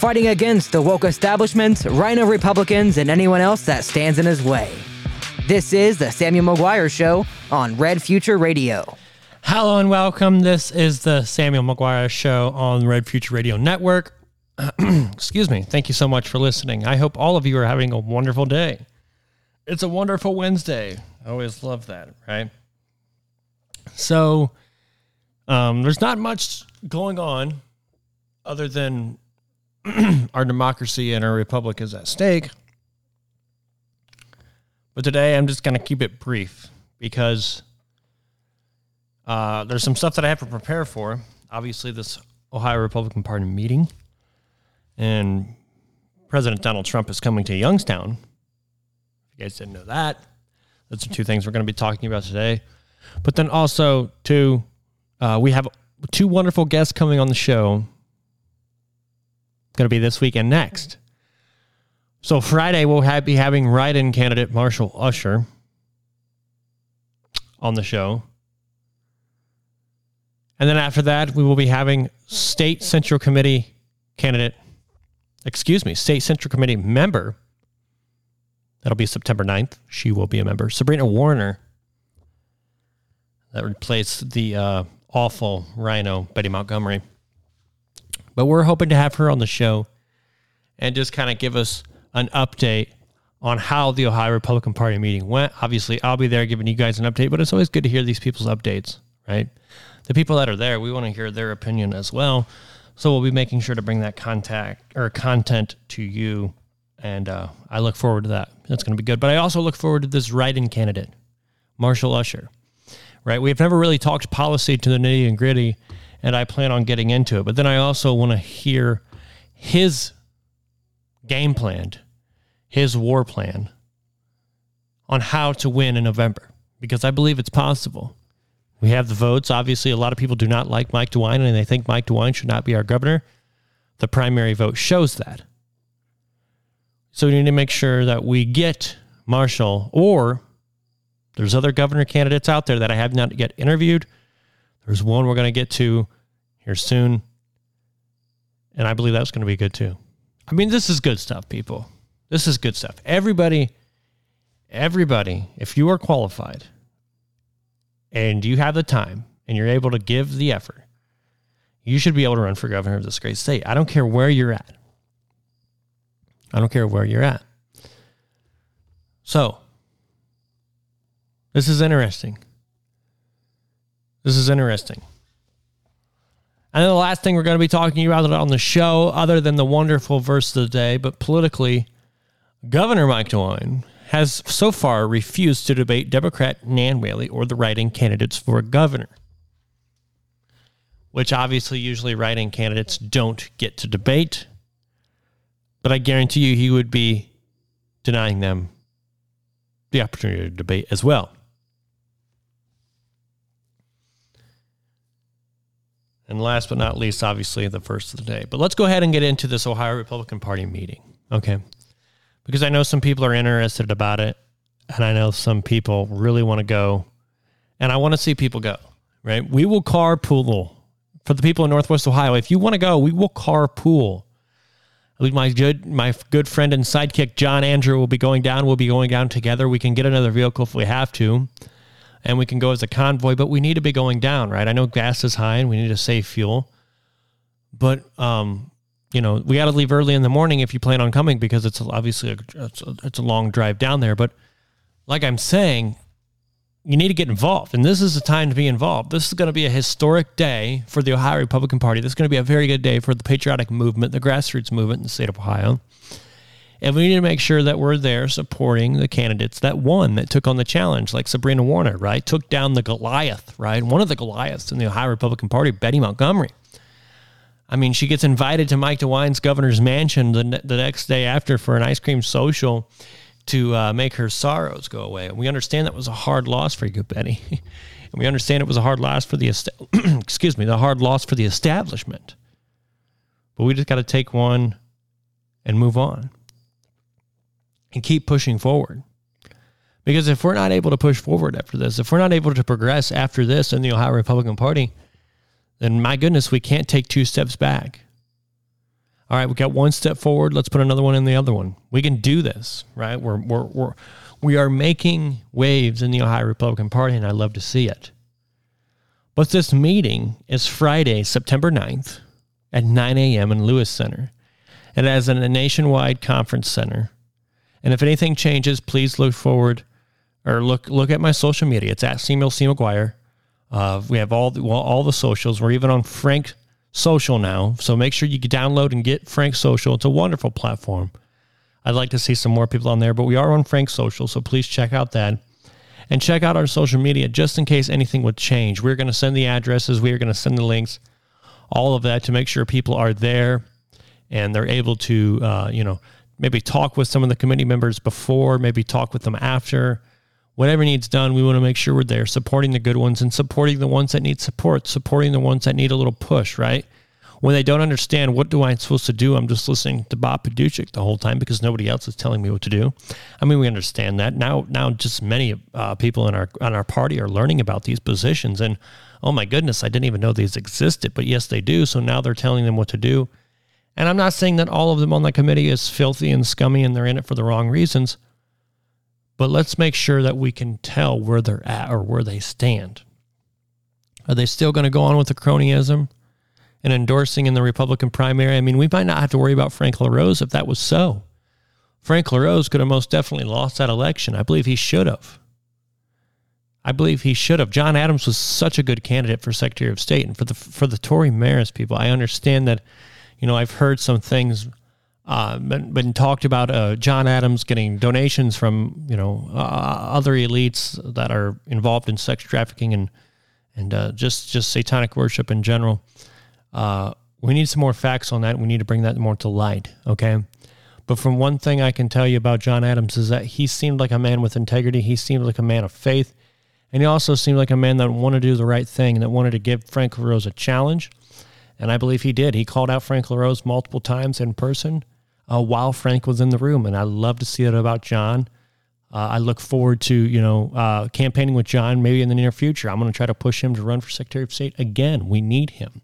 fighting against the woke establishment, RINO Republicans, and anyone else that stands in his way. This is the Samuel McGuire Show on Red Future Radio. Hello and welcome. This is the Samuel McGuire Show on Red Future Radio Network. Excuse me. Thank you so much for listening. I hope all of you are having a wonderful day. It's a wonderful Wednesday. I always love that, right? So, um, there's not much going on other than our democracy and our republic is at stake. But today I'm just going to keep it brief because uh, there's some stuff that I have to prepare for. Obviously, this Ohio Republican Party meeting, and President Donald Trump is coming to Youngstown. If you guys didn't know that, those are two things we're going to be talking about today. But then also, too, uh, we have two wonderful guests coming on the show going to be this week and next. So Friday we'll have, be having write-in candidate Marshall Usher on the show. And then after that, we will be having state central committee candidate, excuse me, state central committee member. That'll be September 9th. She will be a member. Sabrina Warner. That replaced the uh, awful RINO, Betty Montgomery. But we're hoping to have her on the show and just kind of give us an update on how the Ohio Republican Party meeting went. Obviously, I'll be there giving you guys an update, but it's always good to hear these people's updates, right? The people that are there, we want to hear their opinion as well. So we'll be making sure to bring that contact or content to you. And uh, I look forward to that. That's going to be good. But I also look forward to this write-in candidate, Marshall Usher. Right? We've never really talked policy to the nitty and gritty and I plan on getting into it. But then I also want to hear his game plan, his war plan on how to win in November because I believe it's possible. We have the votes. Obviously, a lot of people do not like Mike DeWine and they think Mike DeWine should not be our governor. The primary vote shows that. So we need to make sure that we get Marshall or there's other governor candidates out there that I have not yet interviewed there's one we're going to get to here soon. And I believe that's going to be good too. I mean, this is good stuff, people. This is good stuff. Everybody, everybody, if you are qualified and you have the time and you're able to give the effort, you should be able to run for governor of this great state. I don't care where you're at. I don't care where you're at. So, this is interesting. This is interesting. And then the last thing we're going to be talking about on the show, other than the wonderful verse of the day, but politically, Governor Mike DeWine has so far refused to debate Democrat Nan Whaley or the write-in candidates for governor, which obviously usually write-in candidates don't get to debate. But I guarantee you he would be denying them the opportunity to debate as well. And last but not least, obviously, the first of the day. But let's go ahead and get into this Ohio Republican Party meeting. Okay. Because I know some people are interested about it. And I know some people really want to go. And I want to see people go, right? We will carpool for the people in Northwest Ohio. If you want to go, we will carpool. My good, my good friend and sidekick John Andrew will be going down. We'll be going down together. We can get another vehicle if we have to and we can go as a convoy, but we need to be going down, right? I know gas is high and we need to save fuel, but um, you know, we got to leave early in the morning if you plan on coming because it's obviously a, it's, a, it's a long drive down there. But like I'm saying, you need to get involved, and this is the time to be involved. This is going to be a historic day for the Ohio Republican Party. This is going to be a very good day for the patriotic movement, the grassroots movement in the state of Ohio. And we need to make sure that we're there supporting the candidates that won, that took on the challenge, like Sabrina Warner, right? Took down the Goliath, right? One of the Goliaths in the Ohio Republican Party, Betty Montgomery. I mean, she gets invited to Mike DeWine's governor's mansion the, the next day after for an ice cream social to uh, make her sorrows go away. And we understand that was a hard loss for you, Betty. and we understand it was a hard loss for the excuse me, the hard loss for the establishment. But we just got to take one and move on and keep pushing forward. Because if we're not able to push forward after this, if we're not able to progress after this in the Ohio Republican Party, then my goodness, we can't take two steps back. All right, we got one step forward. Let's put another one in the other one. We can do this, right? We're we're we're we are making waves in the Ohio Republican Party, and I love to see it. But this meeting is Friday, September 9th at 9 a.m. in Lewis Center. It has a nationwide conference center. And if anything changes, please look forward or look look at my social media. It's at Samuel C. McGuire. Uh, we have all the, well, all the socials. We're even on Frank Social now, so make sure you download and get Frank Social. It's a wonderful platform. I'd like to see some more people on there, but we are on Frank Social, so please check out that. And check out our social media just in case anything would change. We're going to send the addresses, we are going to send the links, all of that to make sure people are there and they're able to, uh, you know, maybe talk with some of the committee members before, maybe talk with them after whatever needs done, we want to make sure we're there supporting the good ones and supporting the ones that need support, supporting the ones that need a little push, right? When they don't understand what do I supposed to do, I'm just listening to Bob Paduchik the whole time because nobody else is telling me what to do. I mean, we understand that now. Now, just many uh, people in our on our party are learning about these positions, and oh my goodness, I didn't even know these existed, but yes, they do. So now they're telling them what to do. And I'm not saying that all of them on the committee is filthy and scummy and they're in it for the wrong reasons but let's make sure that we can tell where they're at or where they stand. Are they still going to go on with the cronyism and endorsing in the Republican primary? I mean, we might not have to worry about Frank LaRose if that was so. Frank LaRose could have most definitely lost that election. I believe he should have. I believe he should have. John Adams was such a good candidate for Secretary of State, and for the for the Tore Maras people, I understand that. You know, I've heard some things uh, been, been talked about uh, John Adams getting donations from you know uh, other elites that are involved in sex trafficking and and uh, just just satanic worship in general. Uh, we need some more facts on that. We need to bring that more to light. Okay. But from one thing I can tell you about John Adams is that he seemed like a man with integrity. He seemed like a man of faith. And he also seemed like a man that wanted to do the right thing and that wanted to give Frank LaRose a challenge. And I believe he did. He called out Frank LaRose multiple times in person uh, while Frank was in the room. And I love to see it about John. Uh, I look forward to, you know, uh, campaigning with John maybe in the near future. I'm going to try to push him to run for Secretary of State again. We need him.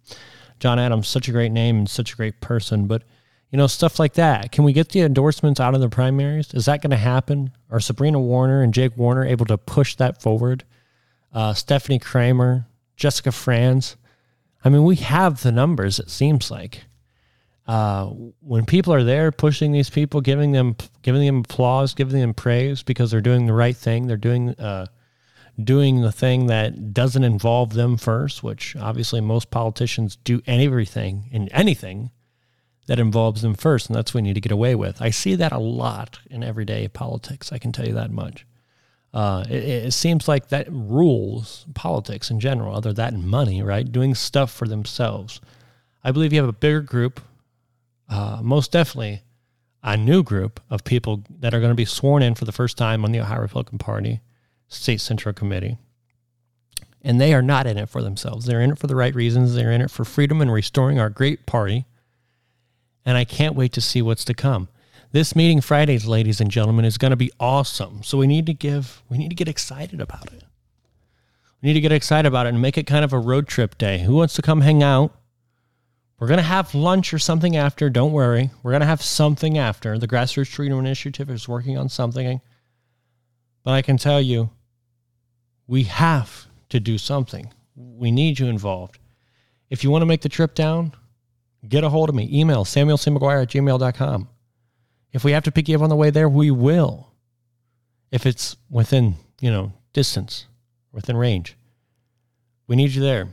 John Adams, such a great name and such a great person. But, you know, stuff like that. Can we get the endorsements out of the primaries? Is that going to happen? Are Sabrina Warner and Jake Warner able to push that forward? Uh, Stepfanie Kramer, Jessica Frantz. I mean, we have the numbers, it seems like uh, when people are there pushing these people, giving them giving them applause, giving them praise because they're doing the right thing, they're doing uh, doing the thing that doesn't involve them first, which obviously most politicians do everything in anything that involves them first, and that's what we need to get away with. I see that a lot in everyday politics. I can tell you that much. Uh, it, it, seems like that rules politics in general, other than money, right? Doing stuff for themselves. I believe you have a bigger group uh, most definitely a new group of people that are going to be sworn in for the first time on the Ohio Republican Party State Central Committee. And they are not in it for themselves. They're in it for the right reasons. They're in it for freedom and restoring our great party. And I can't wait to see what's to come. This meeting Fridays, ladies and gentlemen, is going to be awesome. So we need to give, we need to get excited about it. We need to get excited about it and make it kind of a road trip day. Who wants to come hang out? We're going to have lunch or something after. Don't worry. We're going to have something after. The Grassroots Freedom Initiative is working on something. But I can tell you, we have to do something. We need you involved. If you want to make the trip down, get a hold of me. Email samuelcmcguire at gmail.com. If we have to pick you up on the way there, we will. If it's within, you know, distance, within range. We need you there.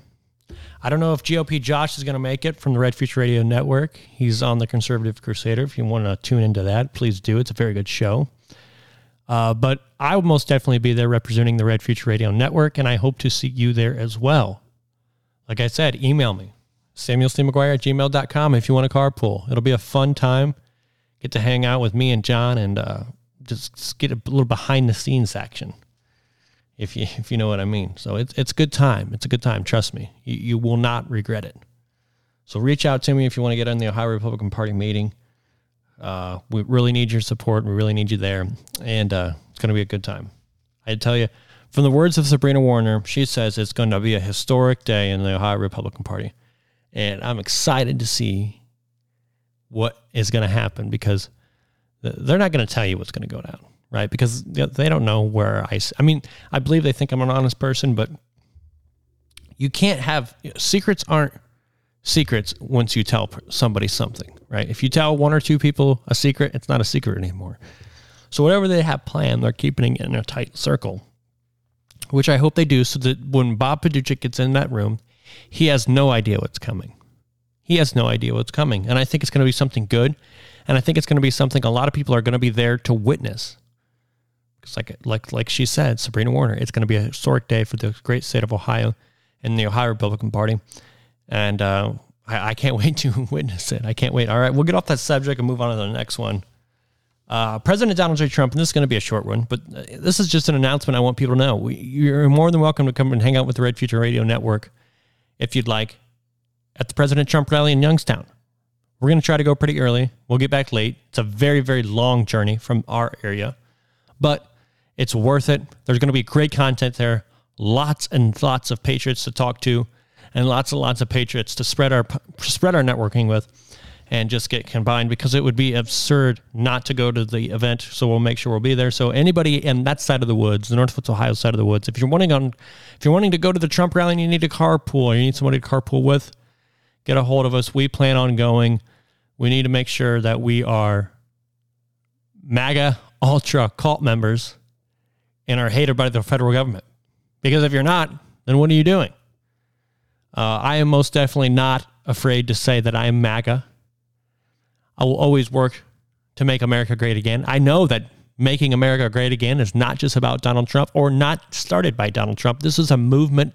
I don't know if GOP Josh is going to make it from the Red Future Radio Network. He's on the Conservative Crusader. If you want to tune into that, please do. It's a very good show. Uh, but I will most definitely be there representing the Red Future Radio Network, and I hope to see you there as well. Like I said, email me, samuelcmcguire at gmail.com if you want to carpool. It'll be a fun time. Get to hang out with me and John and uh, just get a little behind the scenes action if you if you know what I mean. So it's it's a good time. It's a good time. Trust me, you, you will not regret it. So reach out to me if you want to get on the Ohio Republican Party meeting. Uh, we really need your support. We really need you there, and uh, it's going to be a good time. I tell you, from the words of Sabrina Warner, she says it's going to be a historic day in the Ohio Republican Party, and I'm excited to see what is going to happen because they're not going to tell you what's going to go down, right? Because they don't know where I. I mean, I believe they think I'm an honest person, but you can't have secrets aren't secrets once you tell somebody something, right? If you tell one or two people a secret, it's not a secret anymore. So whatever they have planned, they're keeping it in a tight circle, which I hope they do, so that when Bob Paduchik gets in that room, he has no idea what's coming. He has no idea what's coming, and I think it's going to be something good, and I think it's going to be something a lot of people are going to be there to witness. Because like like like she said, Sabrina Warner, it's going to be a historic day for the great state of Ohio and the Ohio Republican Party and uh, I, I, can't wait to witness it. I can't wait. All right, we'll get off that subject and move on to the next one. Uh, President Donald J. Trump, and this is going to be a short one, but uh, this is just an announcement I want people to know. We, you're more than welcome to come and hang out with the Red Future Radio Network if you'd like at the President Trump rally in Youngstown. We're going to try to go pretty early. We'll get back late. It's a very, very long journey from our area, but it's worth it. There's going to be great content there, lots and lots of patriots to talk to and lots and lots of patriots to spread our spread our networking with and just get combined because it would be absurd not to go to the event. So we'll make sure we'll be there. So anybody in that side of the woods, the Northwest Ohio side of the woods, if you're wanting on, if you're wanting to go to the Trump rally and you need a carpool or you need somebody to carpool with, get a hold of us. We plan on going. We need to make sure that we are MAGA ultra cult members and are hated by the federal government. Because if you're not, then what are you doing? Uh, I am most definitely not afraid to say that I am MAGA. I will always work to make America great again. I know that making America great again is not just about Donald Trump or not started by Donald Trump. This is a movement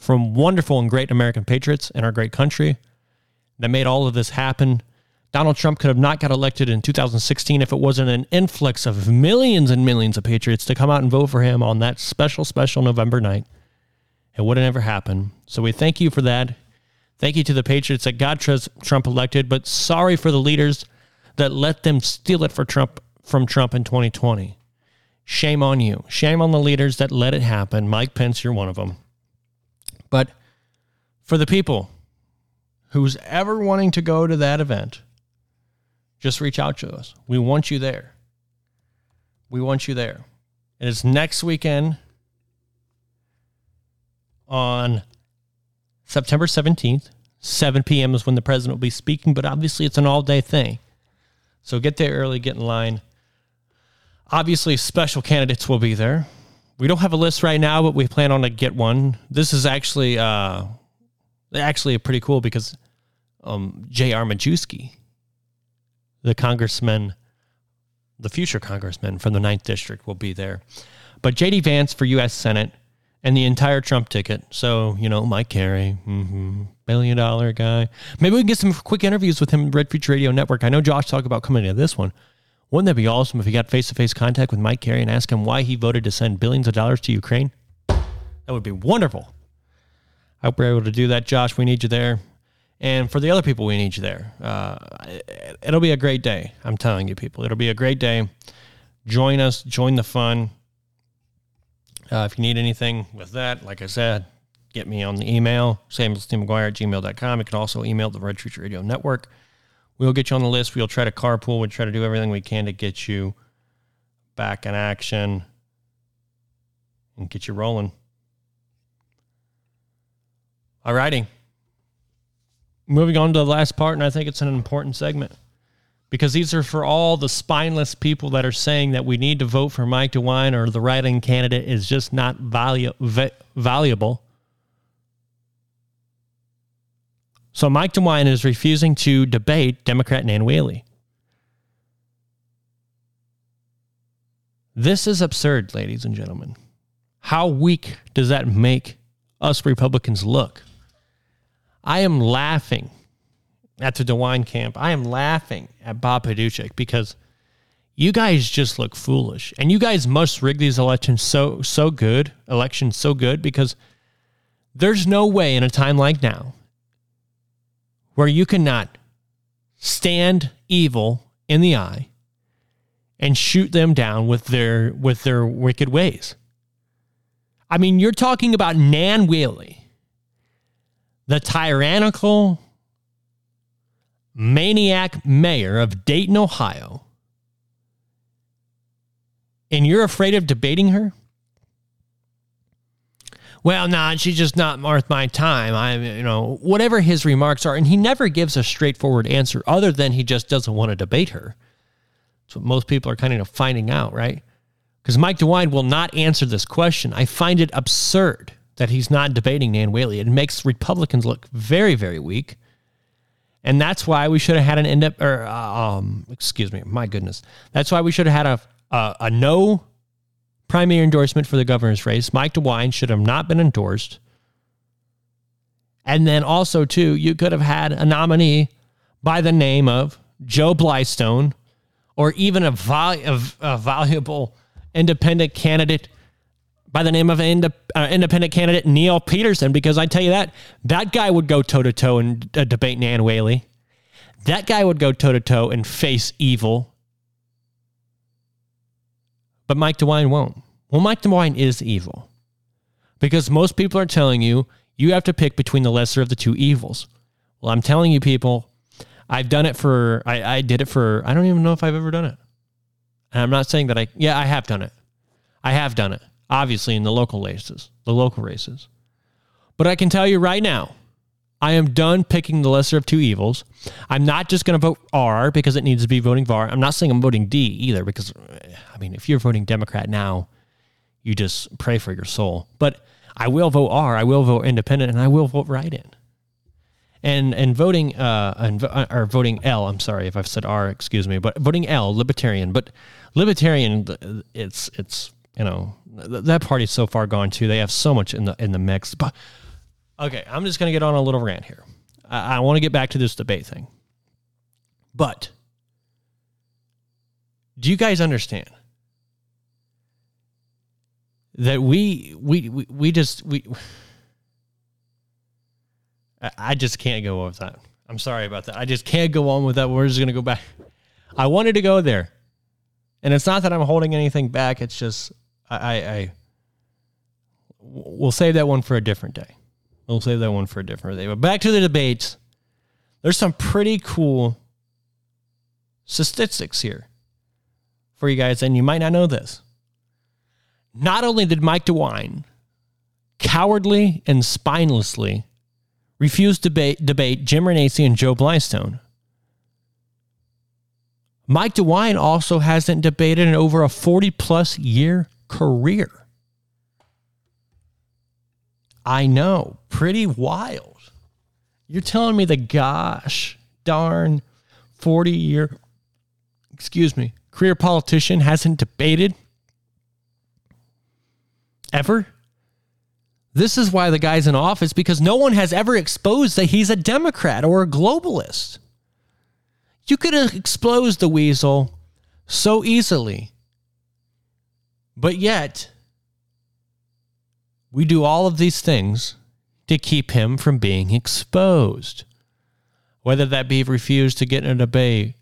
from wonderful and great American patriots in our great country that made all of this happen. Donald Trump could have not got elected in 2016 if it wasn't an influx of millions and millions of patriots to come out and vote for him on that special, special November night. It wouldn't ever happen. So we thank you for that. Thank you to the Patriots that got Trump elected, but sorry for the leaders that let them steal it for Trump from Trump in 2020. Shame on you. Shame on the leaders that let it happen. Mike Pence, you're one of them. But for the people who's ever wanting to go to that event, just reach out to us. We want you there. We want you there. It is next weekend on September 17th. 7 p.m. is when the president will be speaking, but obviously it's an all day thing. So get there early, get in line. Obviously, special candidates will be there. We don't have a list right now, but we plan on to get one. This is actually uh, actually pretty cool because um, J.R. Majewski, the congressman, the future congressman from the 9th District, will be there. But J.D. Vance for U.S. Senate, and the entire Trump ticket. So, you know, Mike Carey, mm-hmm, billion dollar guy. Maybe we can get some quick interviews with him, Red Future Radio Network. I know Josh talked about coming to this one. Wouldn't that be awesome if he got face to face contact with Mike Carey and asked him why he voted to send billions of dollars to Ukraine? That would be wonderful. I hope we're able to do that, Josh. We need you there. And for the other people, we need you there. Uh, it'll be a great day. I'm telling you, people. It'll be a great day. Join us, join the fun. Uh, if you need anything with that, like I said, get me on the email, samuelcmcguire at gmail.com. You can also email the Red Future Radio Network. We'll get you on the list. We'll try to carpool. We'll try to do everything we can to get you back in action and get you rolling. All righty. Moving on to the last part, and I think it's an important segment because these are for all the spineless people that are saying that we need to vote for Mike DeWine or the write-in candidate is just not valu- v- valuable. So Mike DeWine is refusing to debate Democrat Nan Whaley. This is absurd, ladies and gentlemen. How weak does that make us Republicans look? I am laughing at the DeWine camp, I am laughing at Bob Paduchik because you guys just look foolish. And you guys must rig these elections so so good, elections so good because there's no way in a time like now where you cannot stand evil in the eye and shoot them down with their with their wicked ways. I mean, you're talking about Nan Whaley, the tyrannical maniac mayor of Dayton, Ohio, and you're afraid of debating her? Well, nah, she's just not worth my time. I, you know, whatever his remarks are, and he never gives a straightforward answer other than he just doesn't want to debate her. That's what most people are kind of finding out, right? Because Mike DeWine will not answer this question. I find it absurd that he's not debating Nan Whaley. It makes Republicans look very, very weak. And that's why we should have had an end up, or, uh, um, excuse me, my goodness. That's why we should have had a, a, a no primary endorsement for the governor's race. Mike DeWine should have not been endorsed. And then also, too, you could have had a nominee by the name of Joe Blystone or even a, vol- a, a valuable independent candidate by the name of ind- uh, independent candidate Neil Peterson, because I tell you that, that guy would go toe to toe and uh, debate Nan Whaley. That guy would go toe to toe and face evil. But Mike DeWine won't. Well, Mike DeWine is evil because most people are telling you you have to pick between the lesser of the two evils. Well, I'm telling you, people, I've done it for, I, I did it for, I don't even know if I've ever done it. And I'm not saying that I, yeah, I have done it. I have done it obviously in the local races, the local races. But I can tell you right now, I am done picking the lesser of two evils. I'm not just going to vote R because it needs to be voting VAR. I'm not saying I'm voting D either because, I mean, if you're voting Democrat now, you just pray for your soul. But I will vote R, I will vote independent, and I will vote right in. And and voting uh and uh, or voting L, I'm sorry if I've said R, excuse me, but voting L, libertarian. But libertarian, it's it's you know that party's so far gone too. They have so much in the in the mix. But okay, I'm just gonna get on a little rant here. I, I want to get back to this debate thing. But do you guys understand that we we we, we just we I just can't go with that. I'm sorry about that. I just can't go on with that. We're just gonna go back. I wanted to go there. And it's not that I'm holding anything back. It's just I, I we'll save that one for a different day. We'll save that one for a different day. But back to the debates. There's some pretty cool statistics here for you guys, and you might not know this. Not only did Mike DeWine cowardly and spinelessly refuse to debate, debate Jim Renacci and Joe Blystone, Mike DeWine also hasn't debated in over a 40 plus year career. I know, pretty wild. You're telling me the gosh darn 40 year, excuse me, career politician hasn't debated ever? This is why the guy's in office because no one has ever exposed that he's a Democrat or a globalist. You could have exposed the weasel so easily but yet, we do all of these things to keep him from being exposed. Whether that be refused to get in a debate.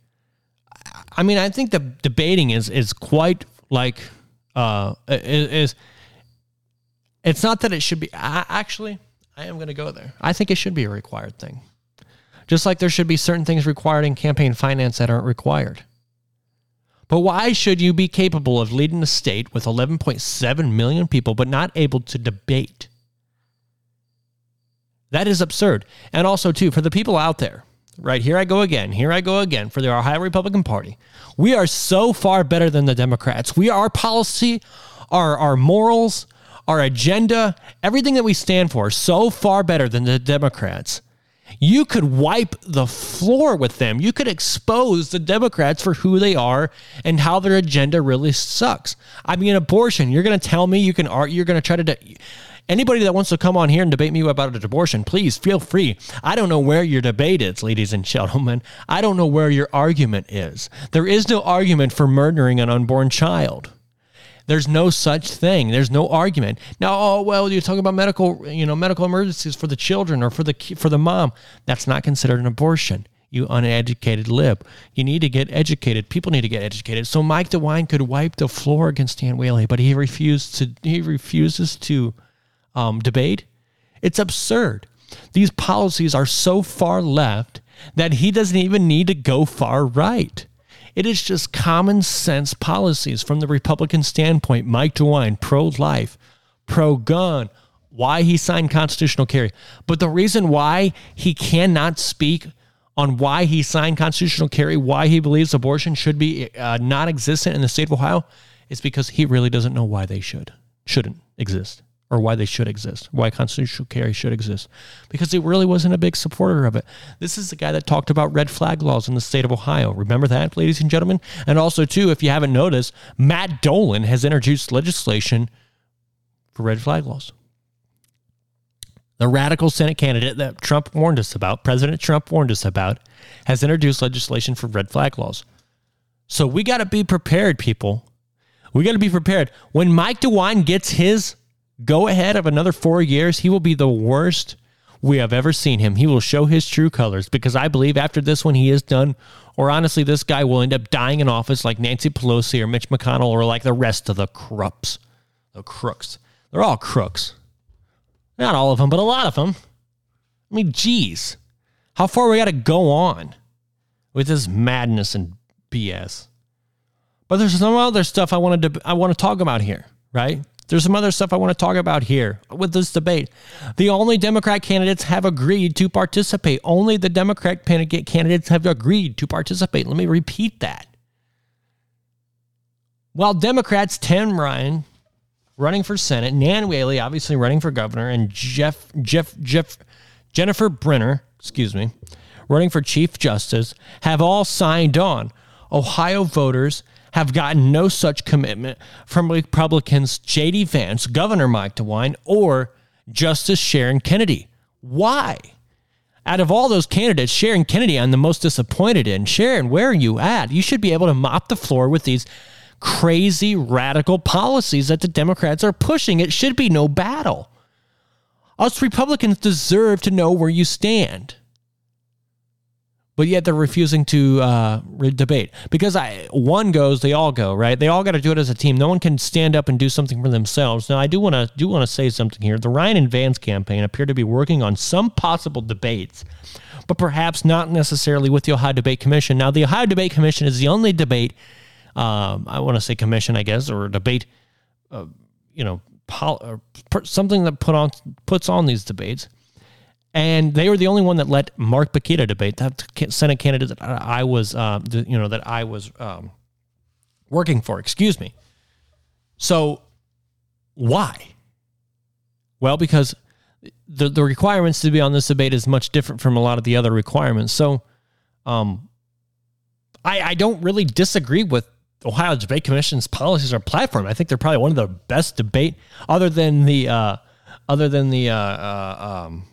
I mean, I think the debating is is quite like uh is, it's not that it should be actually I am going to go there. I think it should be a required thing. Just like there should be certain things required in campaign finance that aren't required. But why should you be capable of leading a state with 11.7 million people but not able to debate? That is absurd. And also, too, for the people out there, right here I go again, here I go again for the Ohio Republican Party. We are so far better than the Democrats. We our policy, our our morals, our agenda, everything that we stand for, so far better than the Democrats you could wipe the floor with them. You could expose the Democrats for who they are and how their agenda really sucks. I mean, abortion. You're going to tell me you can art. You're going to try to. De- Anybody that wants to come on here and debate me about abortion, please feel free. I don't know where your debate is, ladies and gentlemen. I don't know where your argument is. There is no argument for murdering an unborn child. There's no such thing. There's no argument. Now, oh well, you're talking about medical, you know, medical emergencies for the children or for the for the mom. That's not considered an abortion. You uneducated lib. You need to get educated. People need to get educated. So Mike DeWine could wipe the floor against Nan Whaley, but he refused to. He refuses to um, debate. It's absurd. These policies are so far left that he doesn't even need to go far right. It is just common sense policies from the Republican standpoint. Mike DeWine, pro life, pro gun, why he signed constitutional carry. But the reason why he cannot speak on why he signed constitutional carry, why he believes abortion should be uh, non existent in the state of Ohio, is because he really doesn't know why they should, shouldn't exist or why they should exist, why constitutional carry should exist, because he really wasn't a big supporter of it. This is the guy that talked about red flag laws in the state of Ohio. Remember that, ladies and gentlemen? And also, too, if you haven't noticed, Matt Dolan has introduced legislation for red flag laws. The radical Senate candidate that Trump warned us about, President Trump warned us about, has introduced legislation for red flag laws. So we got to be prepared, people. We got to be prepared. When Mike DeWine gets his go ahead of another four years, he will be the worst we have ever seen him. He will show his true colors because I believe after this one, he is done. Or honestly, this guy will end up dying in office like Nancy Pelosi or Mitch McConnell or like the rest of the crooks. The crooks. They're all crooks. Not all of them, but a lot of them. I mean, geez, how far we got to go on with this madness and BS? But there's some other stuff I wanted to I want to talk about here, right? There's some other stuff I want to talk about here with this debate. The only Democrat candidates have agreed to participate. Only the Democrat candidates have agreed to participate. Let me repeat that. While Democrats, Tim Ryan running for Senate, Nan Whaley obviously running for governor, and Jeff Jeff Jeff Jennifer Brunner, excuse me, running for Chief Justice, have all signed on. Ohio voters have gotten no such commitment from Republicans J.D. Vance, Governor Mike DeWine, or Justice Sharon Kennedy. Why? Out of all those candidates, Sharon Kennedy, I'm the most disappointed in. Sharon, where are you at? You should be able to mop the floor with these crazy radical policies that the Democrats are pushing. It should be no battle. Us Republicans deserve to know where you stand but yet they're refusing to uh, debate because I one goes, they all go, right? They all got to do it as a team. No one can stand up and do something for themselves. Now, I do want to do want to say something here. The Ryan and Vance campaign appear to be working on some possible debates, but perhaps not necessarily with the Ohio Debate Commission. Now, the Ohio Debate Commission is the only debate. Um, I want to say commission, I guess, or debate. Uh, you know, pol- something that put on puts on these debates and they were the only one that let Mark Pukita debate that Senate candidate that I was, uh, you know, that I was um, working for. Excuse me. So, why? Well, because the the requirements to be on this debate is much different from a lot of the other requirements. So, um, I I don't really disagree with Ohio Debate Commission's policies or platform. I think they're probably one of the best debate, other than the uh, other than the uh, uh, um,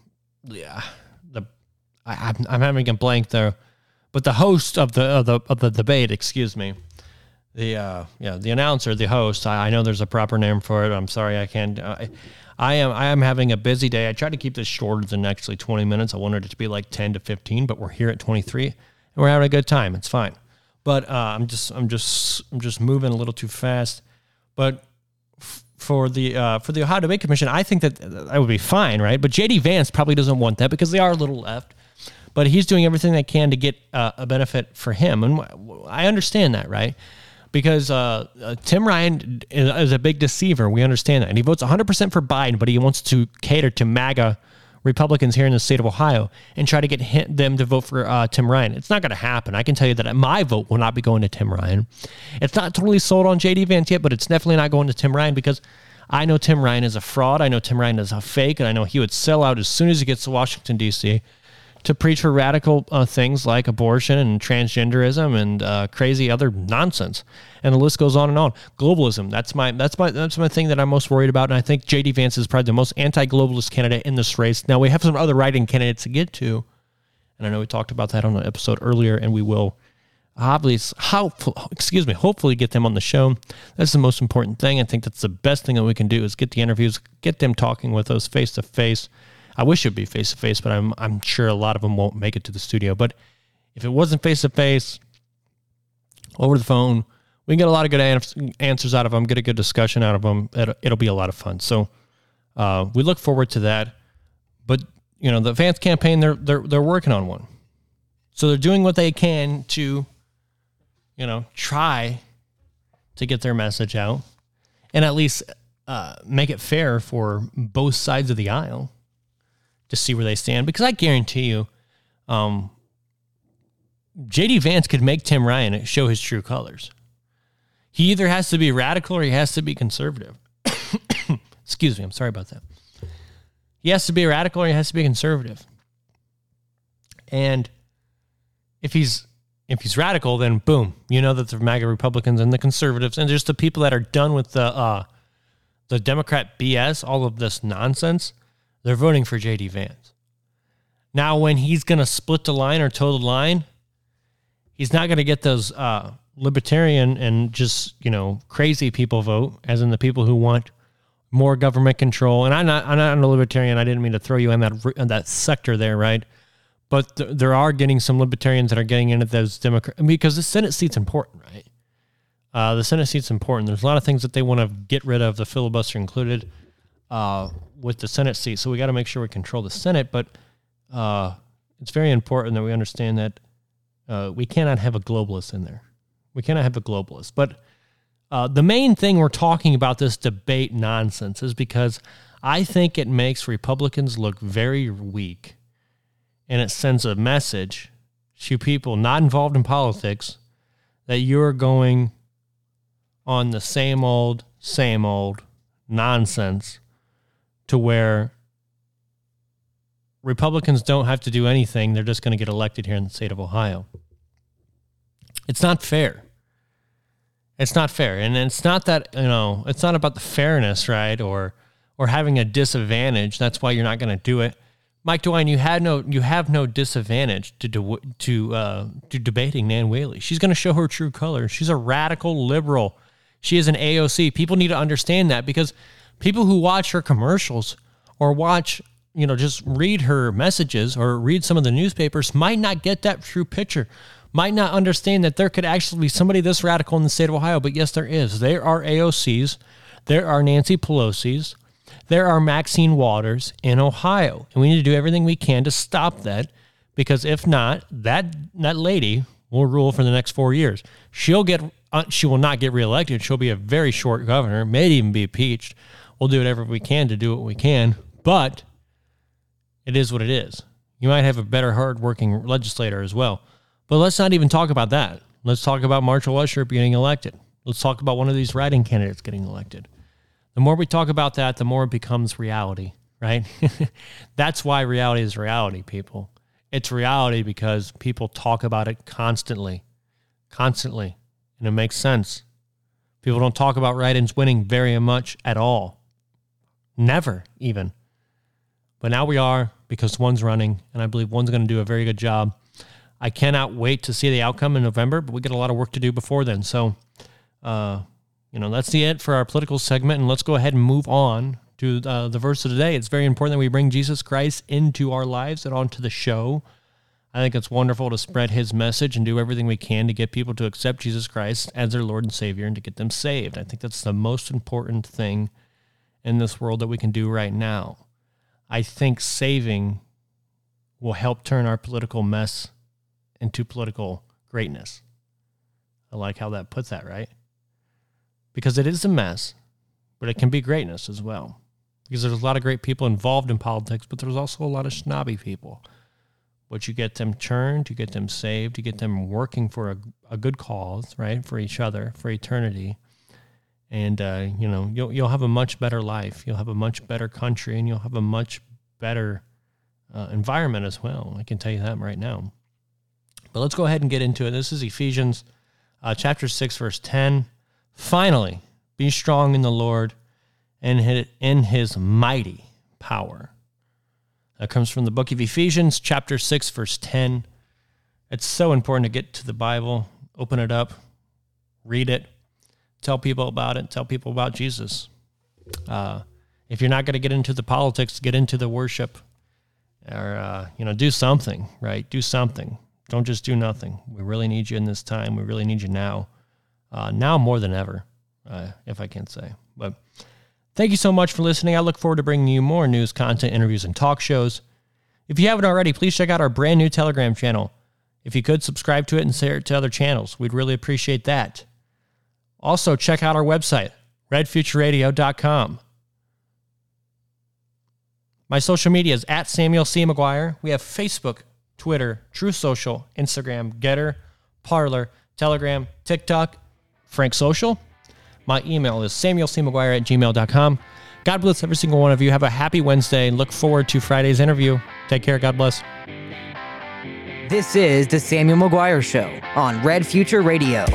yeah, the I, I'm I'm having a blank there, but the host of the of the of the debate, excuse me, the uh yeah the announcer, the host. I, I know there's a proper name for it. I'm sorry, I can't. Uh, I am I am having a busy day. I tried to keep this shorter than actually 20 minutes. I wanted it to be like 10 to 15, but we're here at 23 and we're having a good time. It's fine. But uh, I'm just I'm just I'm just moving a little too fast. But for the uh, for the Ohio Debate Commission, I think that that would be fine, right? But JD Vance probably doesn't want that because they are a little left. But he's doing everything they can to get uh, a benefit for him, and I understand that, right? Because uh, uh Tim Ryan is a big deceiver. We understand that, and he votes 100 percent for Biden, but he wants to cater to MAGA Republicans here in the state of Ohio and try to get them to vote for uh, Tim Ryan. It's not going to happen. I can tell you that my vote will not be going to Tim Ryan. It's not totally sold on JD Vance yet, but it's definitely not going to Tim Ryan because I know Tim Ryan is a fraud. I know Tim Ryan is a fake, and I know he would sell out as soon as he gets to Washington, D.C to preach for radical uh, things like abortion and transgenderism and uh, crazy other nonsense, and the list goes on and on. Globalism. That's my that's my that's my thing that I'm most worried about, and I think J.D. Vance is probably the most anti-globalist candidate in this race. Now we have some other write-in candidates to get to, and I know we talked about that on an episode earlier, and we will obviously excuse me hopefully get them on the show that's the most important thing i think that's the best thing that we can do is get the interviews get them talking with us face to face I wish it would be face to face, but I'm I'm sure a lot of them won't make it to the studio. But if it wasn't face to face, over the phone, we can get a lot of good answers out of them, get a good discussion out of them. It'll, it'll be a lot of fun. So uh, we look forward to that. But you know, the Vance campaign, they're they're they're working on one. So they're doing what they can to, you know, try to get their message out and at least uh, make it fair for both sides of the aisle to see where they stand. Because I guarantee you, um, JD Vance could make Tim Ryan show his true colors. He either has to be radical or he has to be conservative. Excuse me, I'm sorry about that. He has to be radical or he has to be conservative. And if he's if he's radical, then boom, you know that the MAGA Republicans and the conservatives and just the people that are done with the uh, the Democrat BS, all of this nonsense, they're voting for JD Vance. Now, when he's going to split the line or toe the line, he's not going to get those uh, libertarian and just you know crazy people vote, as in the people who want more government control. And I'm not I'm not a libertarian. I didn't mean to throw you in that in that sector there, right? But th- there are getting some libertarians that are getting into those Democrat because the Senate seat's important, right? Uh, the Senate seat's important. There's a lot of things that they want to get rid of, the filibuster included, uh, with the Senate seat. So we got to make sure we control the Senate. But uh, it's very important that we understand that uh, we cannot have a globalist in there. We cannot have a globalist. But uh, the main thing we're talking about this debate nonsense is because I think it makes Republicans look very weak and it sends a message to people not involved in politics that you're going on the same old, same old nonsense to where Republicans don't have to do anything. They're just going to get elected here in the state of Ohio. It's not fair. It's not fair. And it's not that, you know, it's not about the fairness, right? Or or having a disadvantage. That's why you're not going to do it. Mike DeWine, you had no, you have no disadvantage to de, to uh, to debating Nan Whaley. She's going to show her true colors. She's a radical liberal. She is an AOC. People need to understand that because people who watch her commercials or watch, you know, just read her messages or read some of the newspapers might not get that true picture. Might not understand that there could actually be somebody this radical in the state of Ohio. But yes, there is. There are AOCs. There are Nancy Pelosi's there are Maxine Waters in Ohio, and we need to do everything we can to stop that because if not, that that lady will rule for the next four years. She'll get uh, she will not get reelected. She'll be a very short governor, may even be impeached. We'll do whatever we can to do what we can, but it is what it is. You might have a better, hardworking legislator as well. But let's not even talk about that. Let's talk about Marshall Usher getting elected. Let's talk about one of these write-in candidates getting elected. The more we talk about that, the more it becomes reality, right? That's why reality is reality, people. It's reality because people talk about it constantly, constantly, and it makes sense. People don't talk about write-ins winning very much at all. Never, even. But now we are because one's running, and I believe one's going to do a very good job. I cannot wait to see the outcome in November, but we got a lot of work to do before then. So, uh, you know, that's the it for our political segment. And let's go ahead and move on to uh, the verse of the day. It's very important that we bring Jesus Christ into our lives and onto the show. I think it's wonderful to spread his message and do everything we can to get people to accept Jesus Christ as their Lord and Savior and to get them saved. I think that's the most important thing in this world that we can do right now. I think saving will help turn our political mess into political greatness. I like how that puts that, right? because it is a mess, but it can be greatness as well. Because there's a lot of great people involved in politics, but there's also a lot of snobby people. But you get them turned, you get them saved, you get them working for a, a good cause, right? For each other, for eternity. And, uh, you know, you'll, you'll have a much better life. You'll have a much better country and you'll have a much better uh, environment as well. I can tell you that right now. But let's go ahead and get into it. This is Ephesians uh, chapter 6, verse 10. Finally, be strong in the Lord and in his mighty power. That comes from the book of Ephesians, chapter 6, verse 10. It's so important to get to the Bible, open it up, read it, tell people about it, tell people about Jesus. Uh, if you're not going to get into the politics, get into the worship or, uh, you know, do something, right? Do something. Don't just do nothing. We really need you in this time. We really need you now uh, now more than ever, uh, if I can say. But thank you so much for listening. I look forward to bringing you more news, content, interviews, and talk shows. If you haven't already, please check out our brand new Telegram channel. If you could subscribe to it and share it to other channels, we'd really appreciate that. Also, check out our website, redfutureradio.com. My social media is at Samuel C. McGuire. We have Facebook, Twitter, Truth Social, Instagram, Gettr, Parler, Telegram, TikTok, Frank Social. My email is samuelcmcguire at gmail.com. God bless every single one of you. Have a happy Wednesday and look forward to Friday's interview. Take care. God bless. This is the Samuel McGuire Show on Red Future Radio.